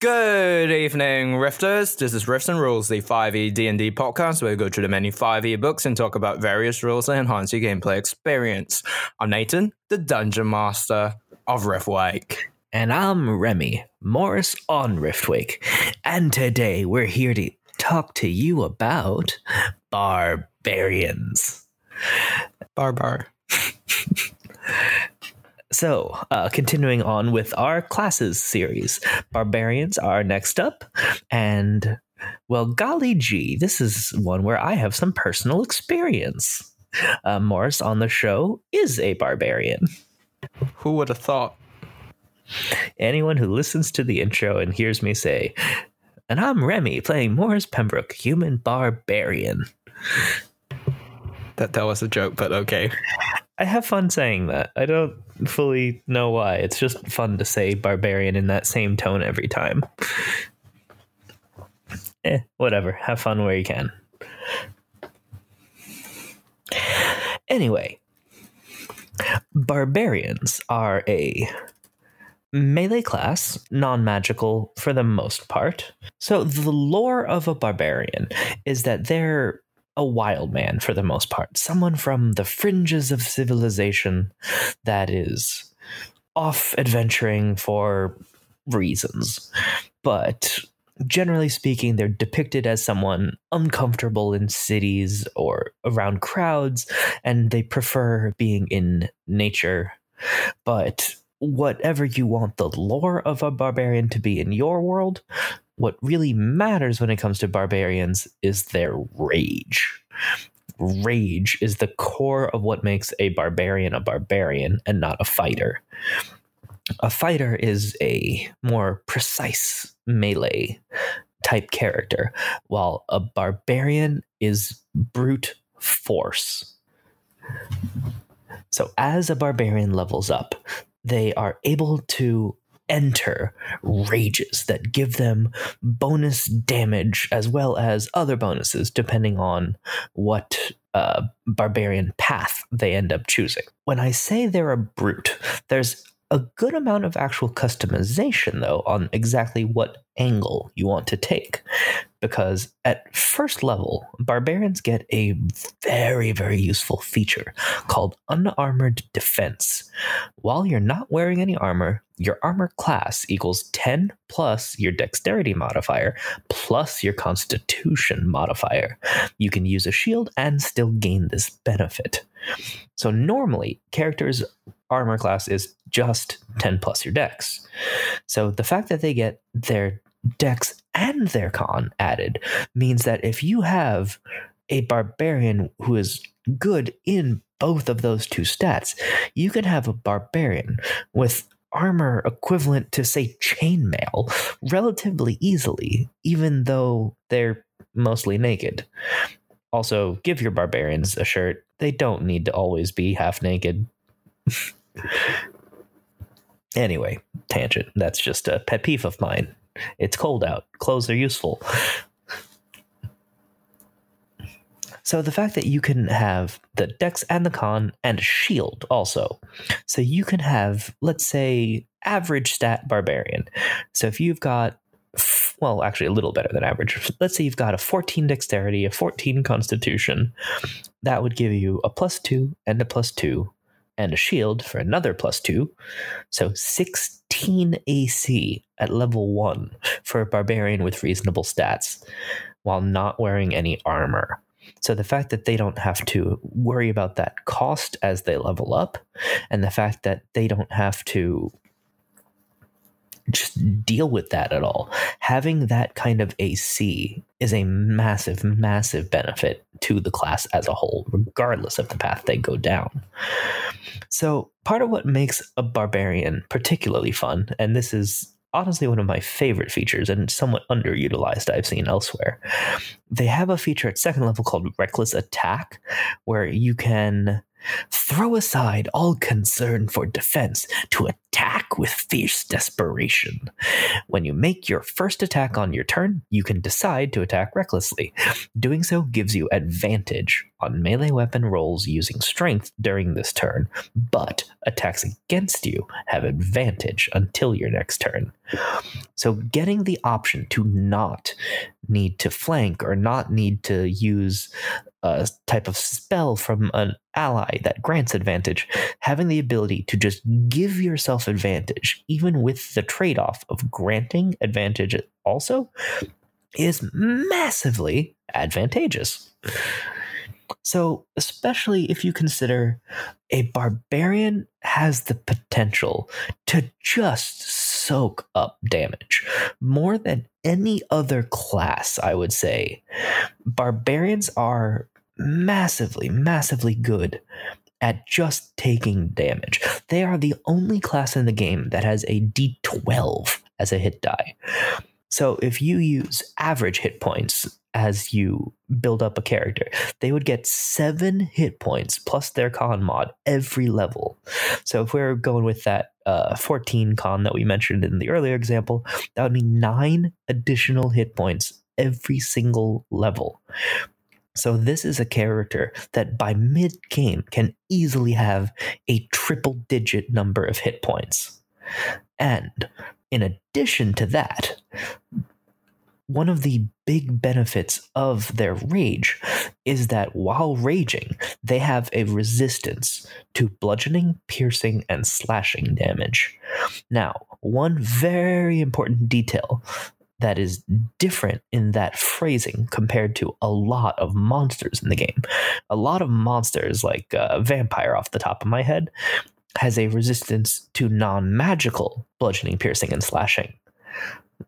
Good evening, Rifters. This is Rifts and Rules, the 5e D&D podcast where we go through the many 5e books and talk about various rules that enhance your gameplay experience. I'm Nathan, the Dungeon Master of Riftwake. And I'm Remy, Morris on Riftwake. And today we're here to talk to you about barbarians. Barbar. So, uh, continuing on with our classes series, barbarians are next up, and well, golly gee, this is one where I have some personal experience. Uh, Morris on the show is a barbarian. Who would have thought? Anyone who listens to the intro and hears me say, and I'm Remy playing Morris Pembroke, human barbarian. That that was a joke, but okay. I have fun saying that. I don't fully know why. It's just fun to say barbarian in that same tone every time. Eh, whatever. Have fun where you can. Anyway, barbarians are a melee class, non magical for the most part. So, the lore of a barbarian is that they're a wild man for the most part, someone from the fringes of civilization that is off adventuring for reasons. But generally speaking, they're depicted as someone uncomfortable in cities or around crowds, and they prefer being in nature. But whatever you want the lore of a barbarian to be in your world, what really matters when it comes to barbarians is their rage. Rage is the core of what makes a barbarian a barbarian and not a fighter. A fighter is a more precise melee type character, while a barbarian is brute force. So, as a barbarian levels up, they are able to enter rages that give them bonus damage as well as other bonuses depending on what uh, barbarian path they end up choosing. When I say they're a brute, there's a good amount of actual customization though on exactly what angle you want to take because at first level barbarians get a very very useful feature called unarmored defense while you're not wearing any armor your armor class equals 10 plus your dexterity modifier plus your constitution modifier. You can use a shield and still gain this benefit. So, normally, characters' armor class is just 10 plus your dex. So, the fact that they get their dex and their con added means that if you have a barbarian who is good in both of those two stats, you can have a barbarian with armor equivalent to, say, chainmail relatively easily, even though they're mostly naked. Also, give your barbarians a shirt. They don't need to always be half naked. anyway, tangent. That's just a pet peeve of mine. It's cold out. Clothes are useful. So the fact that you can have the dex and the con and shield also. So you can have, let's say, average stat barbarian. So if you've got well, actually a little better than average. Let's say you've got a 14 dexterity, a 14 constitution. That would give you a plus 2 and a plus 2 and a shield for another plus 2. So 16 AC at level 1 for a barbarian with reasonable stats while not wearing any armor. So the fact that they don't have to worry about that cost as they level up, and the fact that they don't have to just deal with that at all. Having that kind of AC is a massive, massive benefit to the class as a whole, regardless of the path they go down. So, part of what makes a barbarian particularly fun, and this is honestly one of my favorite features and somewhat underutilized I've seen elsewhere. They have a feature at second level called Reckless Attack, where you can Throw aside all concern for defense to attack with fierce desperation. When you make your first attack on your turn, you can decide to attack recklessly. Doing so gives you advantage on melee weapon rolls using strength during this turn, but attacks against you have advantage until your next turn. So, getting the option to not need to flank or not need to use a type of spell from an ally that grants advantage, having the ability to just give yourself advantage, even with the trade off of granting advantage also, is massively advantageous. So, especially if you consider a barbarian has the potential to just soak up damage more than any other class, I would say. Barbarians are massively, massively good at just taking damage. They are the only class in the game that has a d12 as a hit die. So if you use average hit points as you build up a character, they would get seven hit points plus their con mod every level. So if we're going with that uh, 14 con that we mentioned in the earlier example, that would mean nine additional hit points every single level. So this is a character that by mid game can easily have a triple digit number of hit points. And in addition to that, one of the big benefits of their rage is that while raging, they have a resistance to bludgeoning, piercing, and slashing damage. Now, one very important detail that is different in that phrasing compared to a lot of monsters in the game. A lot of monsters, like uh, Vampire off the top of my head, has a resistance to non magical bludgeoning, piercing, and slashing.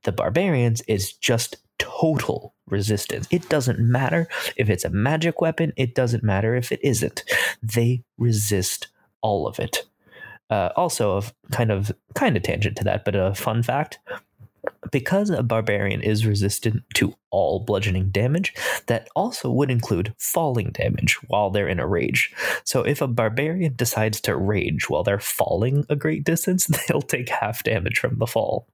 The Barbarians is just total resistance. It doesn't matter if it's a magic weapon, it doesn't matter if it isn't. They resist all of it. Uh, also, a kind of kind of tangent to that, but a fun fact: because a barbarian is resistant to all bludgeoning damage, that also would include falling damage while they're in a rage. So if a barbarian decides to rage while they're falling a great distance, they'll take half damage from the fall.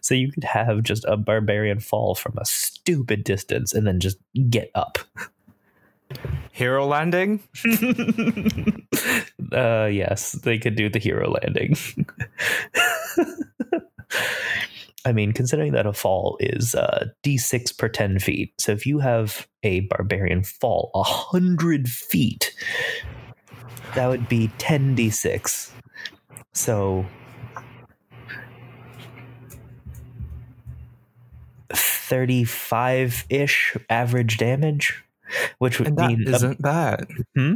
So you could have just a barbarian fall from a stupid distance and then just get up. Hero landing? uh, yes, they could do the hero landing. I mean, considering that a fall is uh, d6 per 10 feet, so if you have a barbarian fall 100 feet, that would be 10 d6. So. 35 ish average damage, which would and that mean. isn't a, bad. Hmm?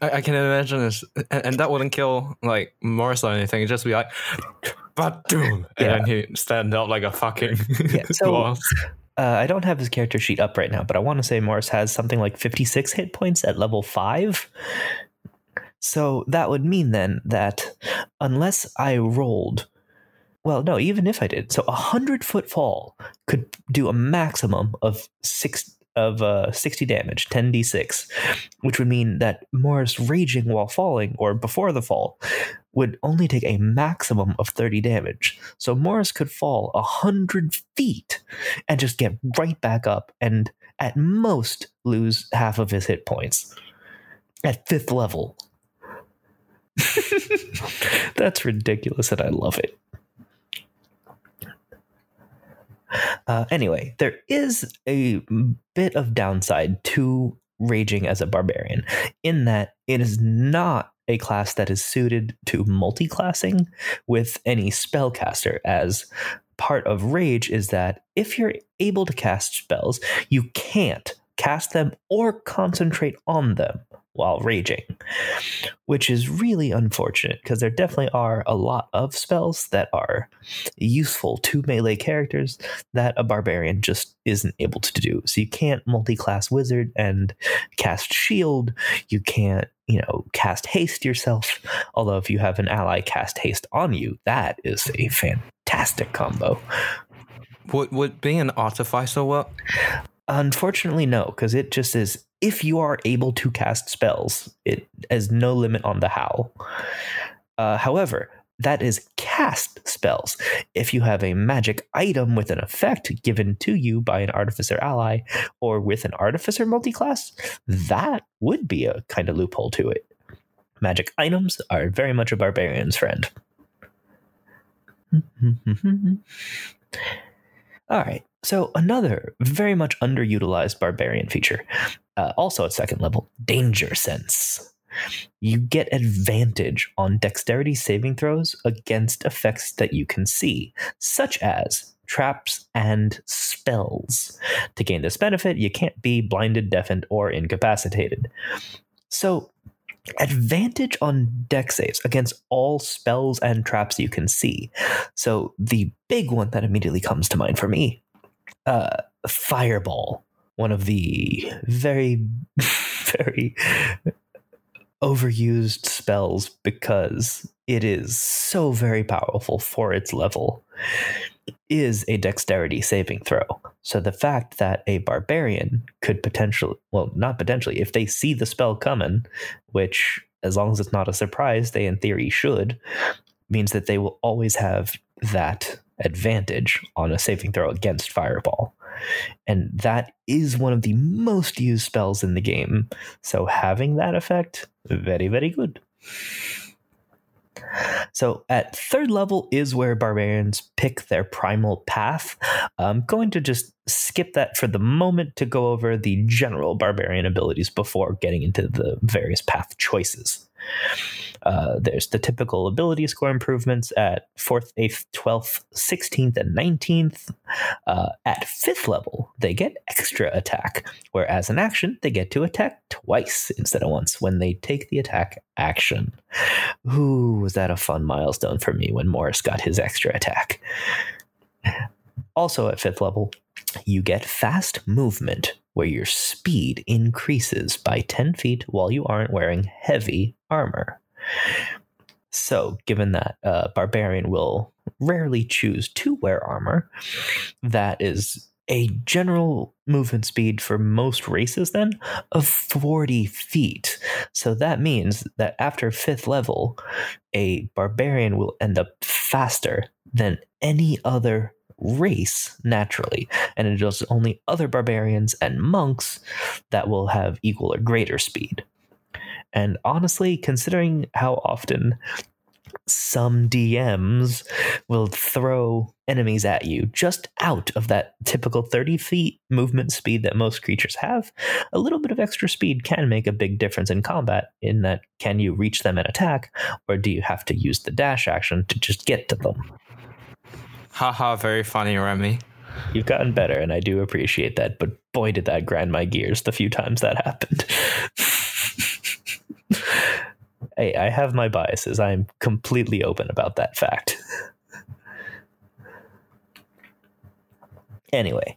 I, I, can imagine this, and, and, that wouldn't kill like Morris or anything. It'd just be like, and yeah. then he stand up like a fucking yeah, so, boss. Uh, I don't have his character sheet up right now, but I want to say Morris has something like 56 hit points at level 5. So that would mean then that unless I rolled, well, no, even if I did, so a 100 foot fall could do a maximum of six of uh, 60 damage, 10d6, which would mean that Morris raging while falling or before the fall would only take a maximum of 30 damage. So Morris could fall 100 feet and just get right back up and at most lose half of his hit points at fifth level. That's ridiculous and I love it. Uh, anyway, there is a bit of downside to raging as a barbarian in that it is not a class that is suited to multi-classing with any spellcaster as part of rage is that if you're able to cast spells you can't cast them or concentrate on them while raging, which is really unfortunate because there definitely are a lot of spells that are useful to melee characters that a barbarian just isn't able to do. So you can't multi class wizard and cast shield. You can't, you know, cast haste yourself. Although if you have an ally cast haste on you, that is a fantastic combo. Would would being an artificer work? Unfortunately, no, because it just is if you are able to cast spells, it has no limit on the how. Uh, however, that is cast spells. If you have a magic item with an effect given to you by an artificer ally or with an artificer multiclass, that would be a kind of loophole to it. Magic items are very much a barbarian's friend. All right. So another very much underutilized barbarian feature, uh, also at second level, danger sense. You get advantage on dexterity saving throws against effects that you can see, such as traps and spells. To gain this benefit, you can't be blinded, deafened, or incapacitated. So advantage on dex saves against all spells and traps you can see. So the big one that immediately comes to mind for me, uh, Fireball, one of the very, very overused spells because it is so very powerful for its level is a dexterity saving throw. So the fact that a barbarian could potentially, well, not potentially, if they see the spell coming, which as long as it's not a surprise, they in theory should, means that they will always have that advantage on a saving throw against fireball. And that is one of the most used spells in the game. So having that effect, very, very good. So at third level is where barbarians pick their primal path. I'm going to just skip that for the moment to go over the general barbarian abilities before getting into the various path choices. Uh, there's the typical ability score improvements at 4th, 8th, 12th, 16th, and 19th. Uh, at 5th level, they get extra attack, whereas in action, they get to attack twice instead of once when they take the attack action. Ooh, was that a fun milestone for me when Morris got his extra attack? Also at 5th level, you get fast movement, where your speed increases by 10 feet while you aren't wearing heavy armor. So, given that uh, Barbarian will rarely choose to wear armor, that is a general movement speed for most races then of 40 feet. So that means that after fifth level, a barbarian will end up faster than any other race naturally. And it is only other barbarians and monks that will have equal or greater speed. And honestly, considering how often some DMs will throw enemies at you just out of that typical 30 feet movement speed that most creatures have, a little bit of extra speed can make a big difference in combat. In that, can you reach them and attack, or do you have to use the dash action to just get to them? Haha, very funny, Remy. You've gotten better, and I do appreciate that, but boy, did that grind my gears the few times that happened. hey, I have my biases. I'm completely open about that fact. anyway.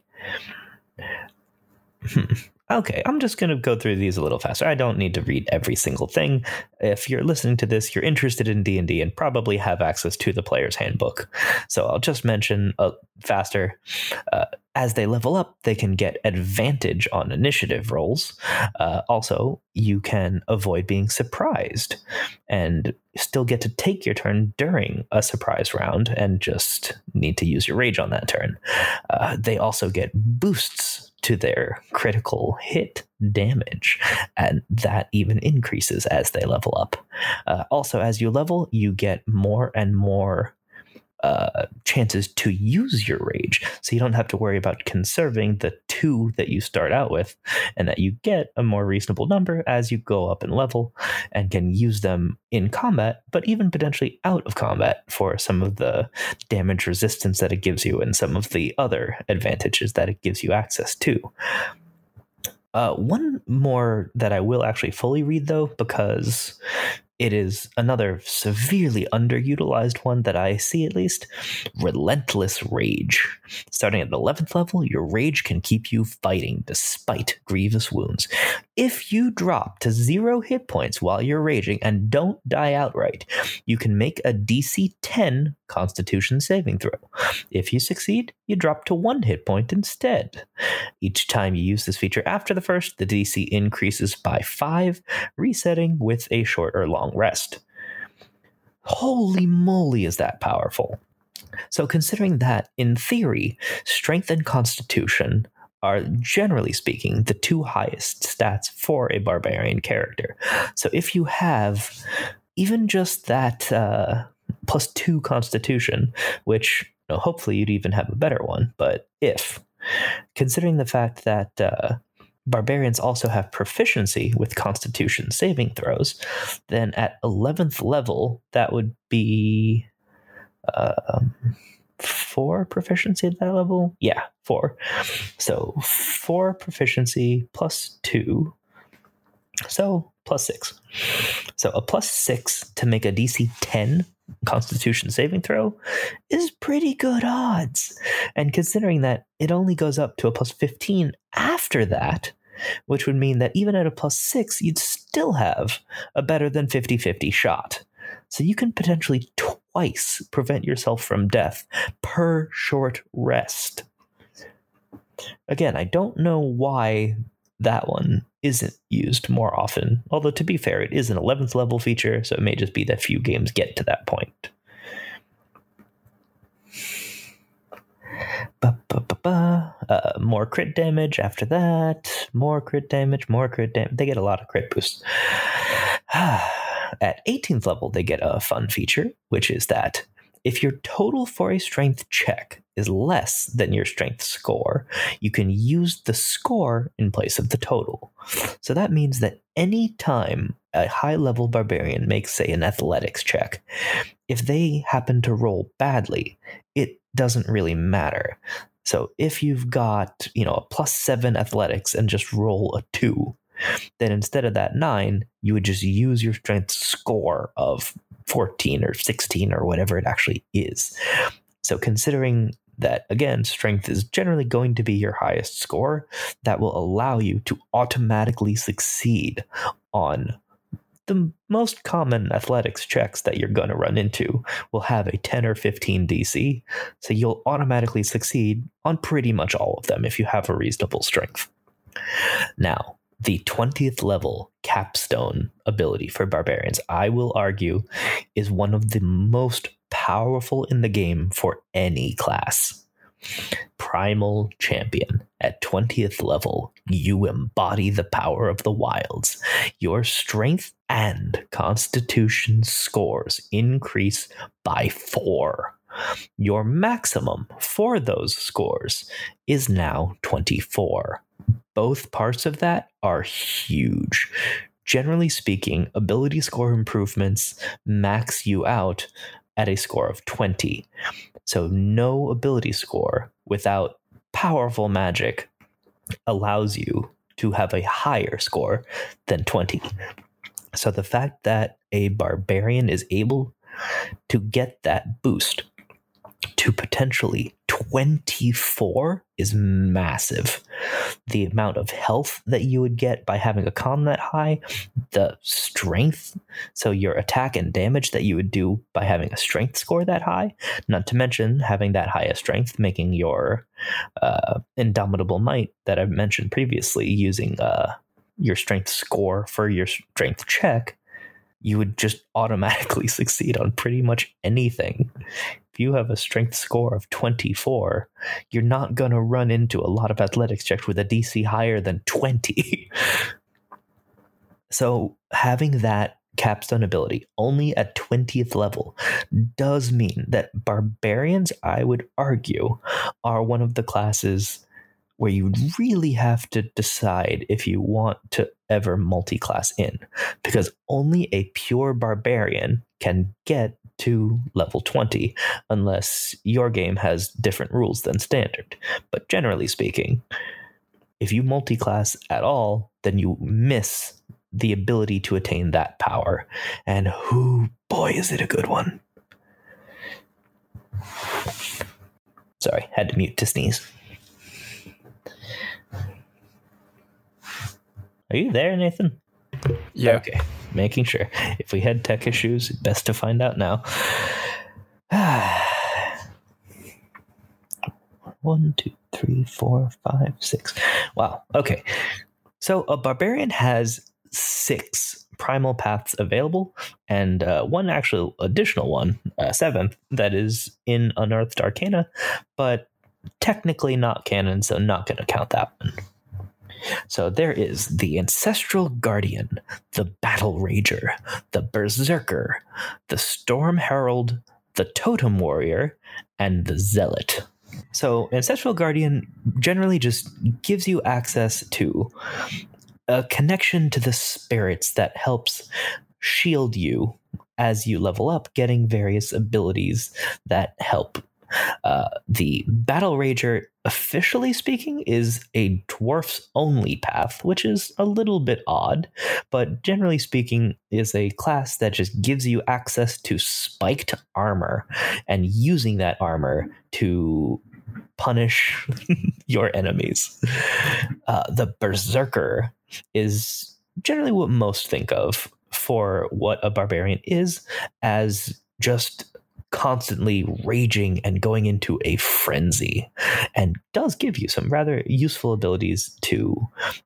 Hmm. Okay, I'm just going to go through these a little faster. I don't need to read every single thing. If you're listening to this, you're interested in D&D and probably have access to the player's handbook. So I'll just mention uh, faster. Uh, as they level up, they can get advantage on initiative rolls. Uh, also, you can avoid being surprised and still get to take your turn during a surprise round and just need to use your rage on that turn. Uh, they also get boosts to their critical hit damage, and that even increases as they level up. Uh, also, as you level, you get more and more uh, chances to use your rage. So you don't have to worry about conserving the two that you start out with, and that you get a more reasonable number as you go up in level and can use them in combat, but even potentially out of combat for some of the damage resistance that it gives you and some of the other advantages that it gives you access to. Uh, one more that I will actually fully read, though, because it is another severely underutilized one that I see at least Relentless Rage. Starting at the 11th level, your rage can keep you fighting despite grievous wounds. If you drop to zero hit points while you're raging and don't die outright, you can make a DC 10 Constitution saving throw. If you succeed, you drop to one hit point instead. Each time you use this feature after the first, the DC increases by five, resetting with a short or long rest. Holy moly, is that powerful! So, considering that, in theory, strength and constitution are generally speaking the two highest stats for a barbarian character. So, if you have even just that uh, plus two constitution, which you know, hopefully you'd even have a better one, but if, considering the fact that uh, barbarians also have proficiency with constitution saving throws, then at 11th level, that would be um, four proficiency at that level. Yeah, four. So four proficiency plus two. So plus six. So a plus six to make a DC 10 Constitution saving throw is pretty good odds. And considering that it only goes up to a plus 15 after that, which would mean that even at a plus six, you'd still have a better than 50 50 shot. So you can potentially twice prevent yourself from death per short rest. Again, I don't know why that one isn't used more often. Although, to be fair, it is an 11th level feature, so it may just be that few games get to that point. Uh, more crit damage after that. More crit damage, more crit damage. They get a lot of crit boosts. At 18th level, they get a fun feature, which is that if your total for a strength check is less than your strength score, you can use the score in place of the total. So that means that any time a high level barbarian makes, say, an athletics check, if they happen to roll badly, it doesn't really matter. So if you've got, you know, a plus seven athletics and just roll a two, then instead of that nine, you would just use your strength score of 14 or 16 or whatever it actually is. So, considering that, again, strength is generally going to be your highest score, that will allow you to automatically succeed on the most common athletics checks that you're going to run into will have a 10 or 15 DC. So you'll automatically succeed on pretty much all of them if you have a reasonable strength. Now, the 20th level capstone ability for barbarians, I will argue, is one of the most powerful in the game for any class. Primal Champion. At 20th level, you embody the power of the wilds. Your strength and constitution scores increase by four. Your maximum for those scores is now 24 both parts of that are huge. Generally speaking, ability score improvements max you out at a score of 20. So, no ability score without powerful magic allows you to have a higher score than 20. So, the fact that a barbarian is able to get that boost to potentially 24 is massive. The amount of health that you would get by having a con that high, the strength, so your attack and damage that you would do by having a strength score that high, not to mention having that highest strength, making your uh, indomitable might that I've mentioned previously, using uh, your strength score for your strength check you would just automatically succeed on pretty much anything if you have a strength score of 24, you're not going to run into a lot of athletics checks with a DC higher than 20. so, having that capstone ability only at 20th level does mean that barbarians, I would argue, are one of the classes where you really have to decide if you want to ever multi class in, because only a pure barbarian can get to level 20 unless your game has different rules than standard. But generally speaking, if you multi-class at all, then you miss the ability to attain that power. And who boy is it a good one. Sorry, had to mute to sneeze. Are you there, Nathan? Yeah. Okay, making sure. If we had tech issues, best to find out now. One, two, three, four, five, six. Wow. Okay. So a barbarian has six primal paths available, and uh, one actual additional one, uh, seventh, that is in Unearthed Arcana, but technically not canon, so not going to count that one. So there is the Ancestral Guardian, the Battle Rager, the Berserker, the Storm Herald, the Totem Warrior, and the Zealot. So Ancestral Guardian generally just gives you access to a connection to the spirits that helps shield you as you level up, getting various abilities that help. Uh, the Battle Rager, officially speaking, is a dwarfs only path, which is a little bit odd, but generally speaking, is a class that just gives you access to spiked armor and using that armor to punish your enemies. Uh, the Berserker is generally what most think of for what a barbarian is as just constantly raging and going into a frenzy and does give you some rather useful abilities to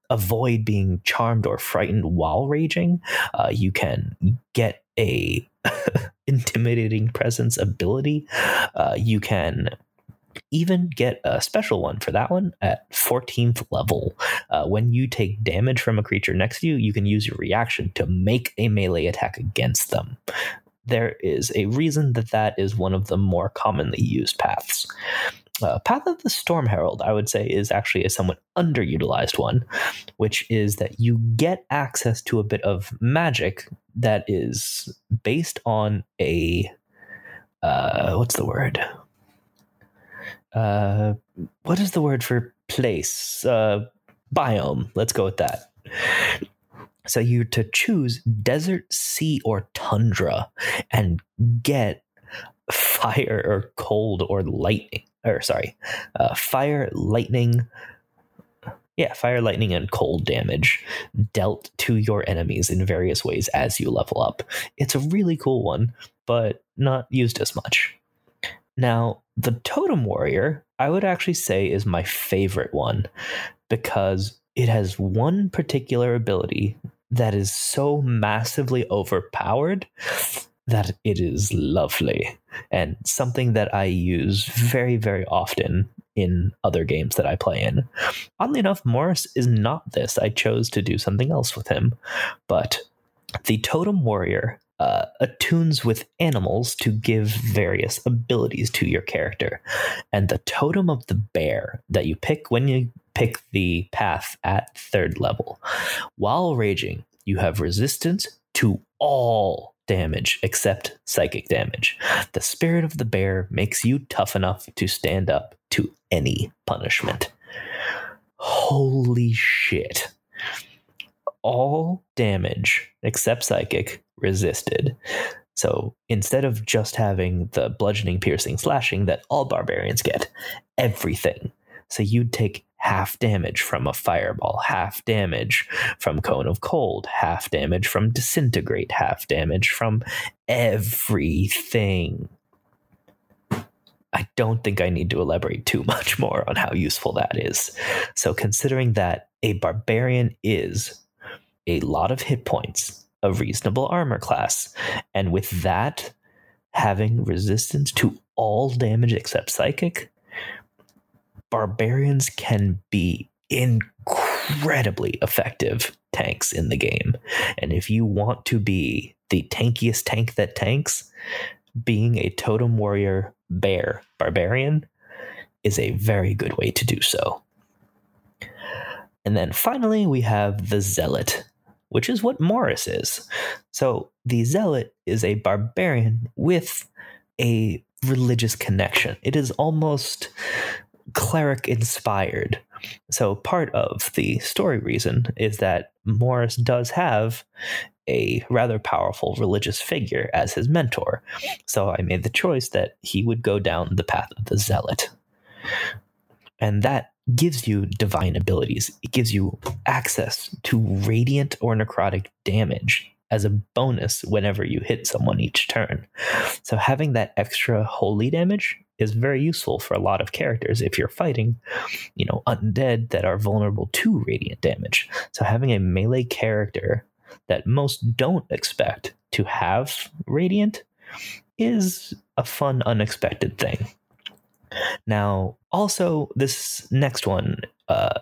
avoid being charmed or frightened while raging uh, you can get a intimidating presence ability uh, you can even get a special one for that one at 14th level. Uh, when you take damage from a creature next to you, you can use your reaction to make a melee attack against them. There is a reason that that is one of the more commonly used paths. Uh, Path of the Storm Herald, I would say, is actually a somewhat underutilized one, which is that you get access to a bit of magic that is based on a uh, what's the word? uh, what is the word for place? Uh, biome. Let's go with that. So you to choose desert, sea, or tundra, and get fire or cold or lightning. Or sorry, uh, fire, lightning. Yeah, fire, lightning, and cold damage dealt to your enemies in various ways as you level up. It's a really cool one, but not used as much. Now, the Totem Warrior, I would actually say, is my favorite one because it has one particular ability that is so massively overpowered that it is lovely and something that I use very, very often in other games that I play in. Oddly enough, Morris is not this. I chose to do something else with him. But the Totem Warrior uh, attunes with animals to give various abilities to your character. And the totem of the bear that you pick when you pick the path at third level. While raging, you have resistance to all damage except psychic damage. The spirit of the bear makes you tough enough to stand up to any punishment. Holy shit. All damage except psychic resisted. So instead of just having the bludgeoning, piercing, slashing that all barbarians get, everything. So you'd take half damage from a fireball, half damage from cone of cold, half damage from disintegrate, half damage from everything. I don't think I need to elaborate too much more on how useful that is. So, considering that a barbarian is a lot of hit points, a reasonable armor class. And with that, having resistance to all damage except psychic, barbarians can be incredibly effective tanks in the game. And if you want to be the tankiest tank that tanks, being a totem warrior bear barbarian is a very good way to do so. And then finally, we have the Zealot, which is what Morris is. So the zealot is a barbarian with a religious connection. It is almost cleric inspired. So part of the story reason is that Morris does have a rather powerful religious figure as his mentor. So I made the choice that he would go down the path of the zealot. And that gives you divine abilities. It gives you access to radiant or necrotic damage as a bonus whenever you hit someone each turn. So having that extra holy damage is very useful for a lot of characters if you're fighting, you know, undead that are vulnerable to radiant damage. So having a melee character that most don't expect to have radiant is a fun unexpected thing. Now, also this next one, uh,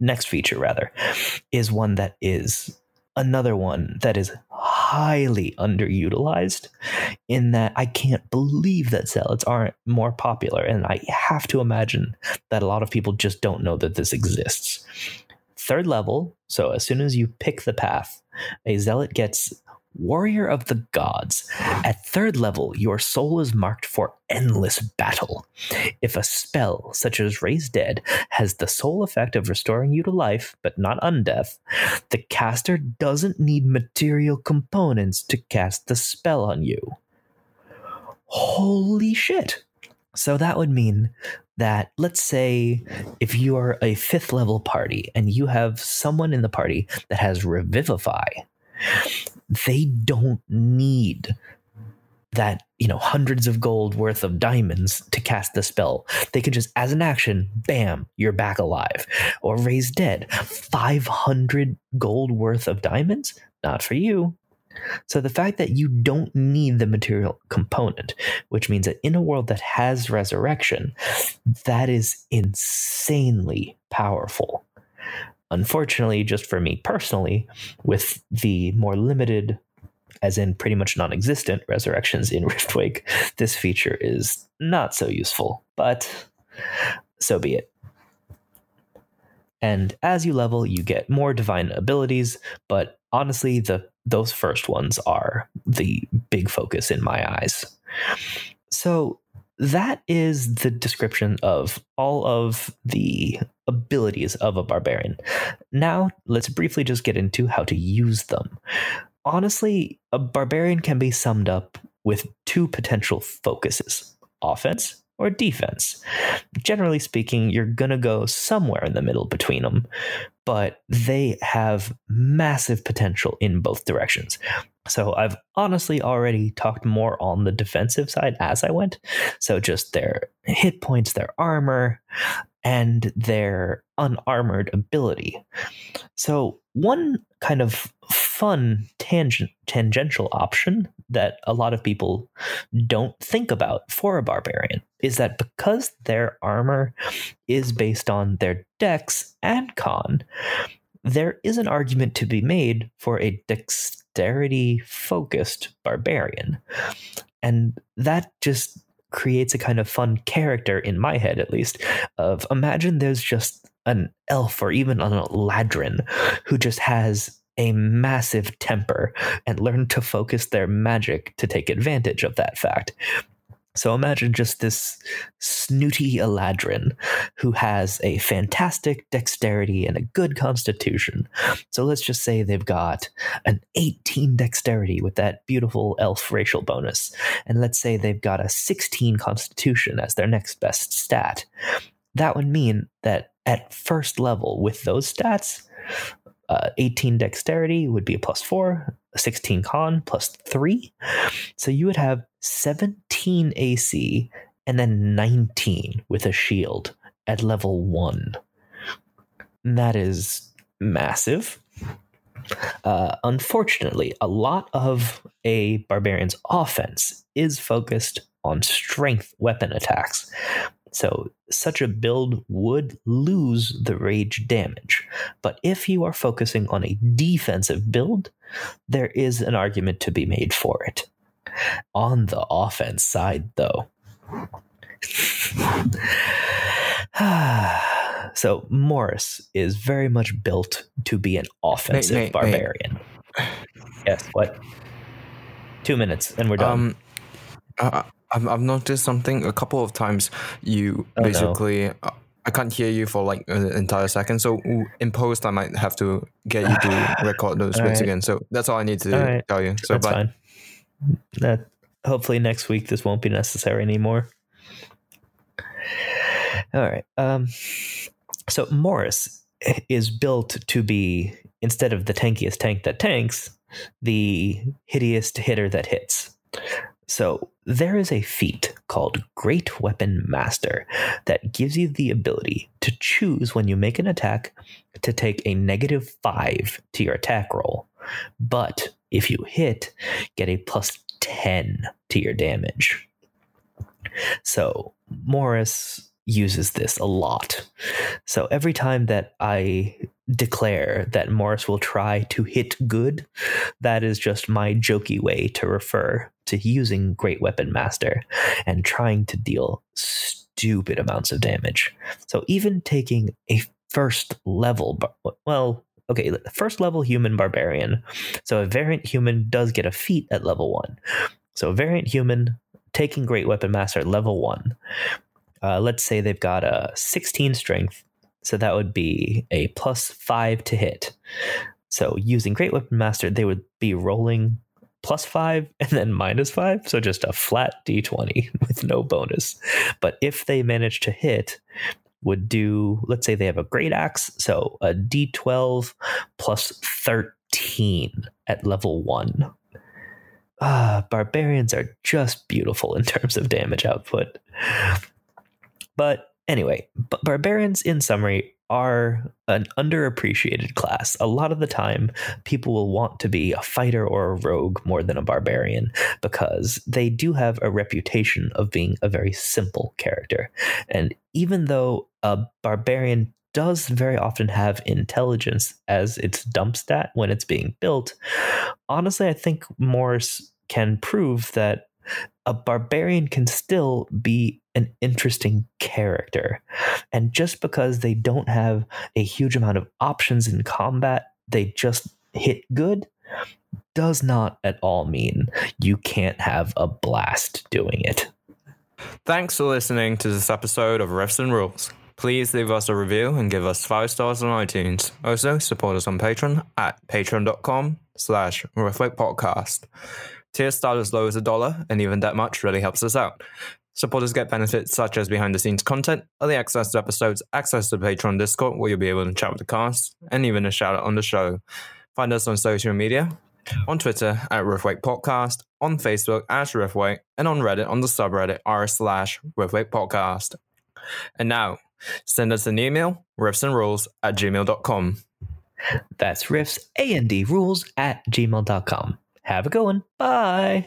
next feature rather, is one that is another one that is highly underutilized in that I can't believe that zealots aren't more popular. And I have to imagine that a lot of people just don't know that this exists. Third level, so as soon as you pick the path, a zealot gets Warrior of the Gods. At third level, your soul is marked for endless battle. If a spell, such as Raise Dead, has the sole effect of restoring you to life, but not undeath, the caster doesn't need material components to cast the spell on you. Holy shit! So that would mean that, let's say, if you are a fifth level party and you have someone in the party that has Revivify, they don't need that you know hundreds of gold worth of diamonds to cast the spell. They can just as an action bam you're back alive. Or raise dead. 500 gold worth of diamonds? Not for you. So the fact that you don't need the material component which means that in a world that has resurrection that is insanely powerful Unfortunately, just for me personally, with the more limited, as in pretty much non existent resurrections in Riftwake, this feature is not so useful, but so be it. And as you level, you get more divine abilities, but honestly, the those first ones are the big focus in my eyes. So that is the description of all of the abilities of a barbarian. Now, let's briefly just get into how to use them. Honestly, a barbarian can be summed up with two potential focuses offense or defense. Generally speaking, you're going to go somewhere in the middle between them, but they have massive potential in both directions. So I've honestly already talked more on the defensive side as I went. So just their hit points, their armor, and their unarmored ability. So, one kind of fun tangent, tangential option that a lot of people don't think about for a barbarian is that because their armor is based on their dex and con, there is an argument to be made for a dexterity focused barbarian. And that just creates a kind of fun character in my head at least of imagine there's just an elf or even an eladrin who just has a massive temper and learn to focus their magic to take advantage of that fact so imagine just this snooty Eladrin who has a fantastic dexterity and a good constitution. So let's just say they've got an 18 dexterity with that beautiful elf racial bonus. And let's say they've got a 16 constitution as their next best stat. That would mean that at first level with those stats, uh, 18 dexterity would be a plus four, 16 con plus three. So you would have 17 AC and then 19 with a shield at level one. That is massive. Uh, unfortunately, a lot of a barbarian's offense is focused on strength weapon attacks. So, such a build would lose the rage damage. But if you are focusing on a defensive build, there is an argument to be made for it. On the offense side, though, so Morris is very much built to be an offensive barbarian. Yes, what? Two minutes and we're done. Um, uh, I've, I've noticed something a couple of times. You Oh, no. basically, uh, I can't hear you for like an entire second. So in post, I might have to get you to record those All bits right. again. So that's all I need to right. tell you. So That's bye. fine. That hopefully next week this won't be necessary anymore. All right. Um so Morris is built to be instead of the tankiest tank that tanks, the hideous hitter that hits. So there is a feat called Great Weapon Master that gives you the ability to choose when you make an attack to take a negative 5 to your attack roll. But if you hit, get a plus 10 to your damage. So Morris uses this a lot. So every time that I declare that Morris will try to hit good, that is just my jokey way to refer to using Great Weapon Master and trying to deal stupid amounts of damage. So even taking a first level, well, okay, first level human barbarian. So a variant human does get a feat at level one. So a variant human taking Great Weapon Master at level one. Uh, let's say they've got a 16 strength. So that would be a plus five to hit. So using Great Weapon Master, they would be rolling plus five and then minus five. So just a flat d20 with no bonus. But if they manage to hit, would do, let's say they have a great axe. So a d12 plus 13 at level one. Ah, barbarians are just beautiful in terms of damage output. But anyway, b- barbarians in summary are an underappreciated class. A lot of the time, people will want to be a fighter or a rogue more than a barbarian because they do have a reputation of being a very simple character. And even though a barbarian does very often have intelligence as its dump stat when it's being built, honestly, I think Morris can prove that a barbarian can still be an interesting character. And just because they don't have a huge amount of options in combat, they just hit good, does not at all mean you can't have a blast doing it. Thanks for listening to this episode of Riffs and Rules. Please leave us a review and give us five stars on iTunes. Also, support us on Patreon at patreon.com slash podcast. Tiers start as low as a dollar, and even that much really helps us out. Supporters get benefits such as behind the scenes content, early access to episodes, access to Patreon Discord where you'll be able to chat with the cast, and even a shout out on the show. Find us on social media on Twitter at Riffwake Podcast, on Facebook as Riffwake, and on Reddit on the subreddit r slash Riffwake Podcast. And now, send us an email, riffsandrules at gmail.com. That's riffs and rules at gmail.com. Have a good one. Bye.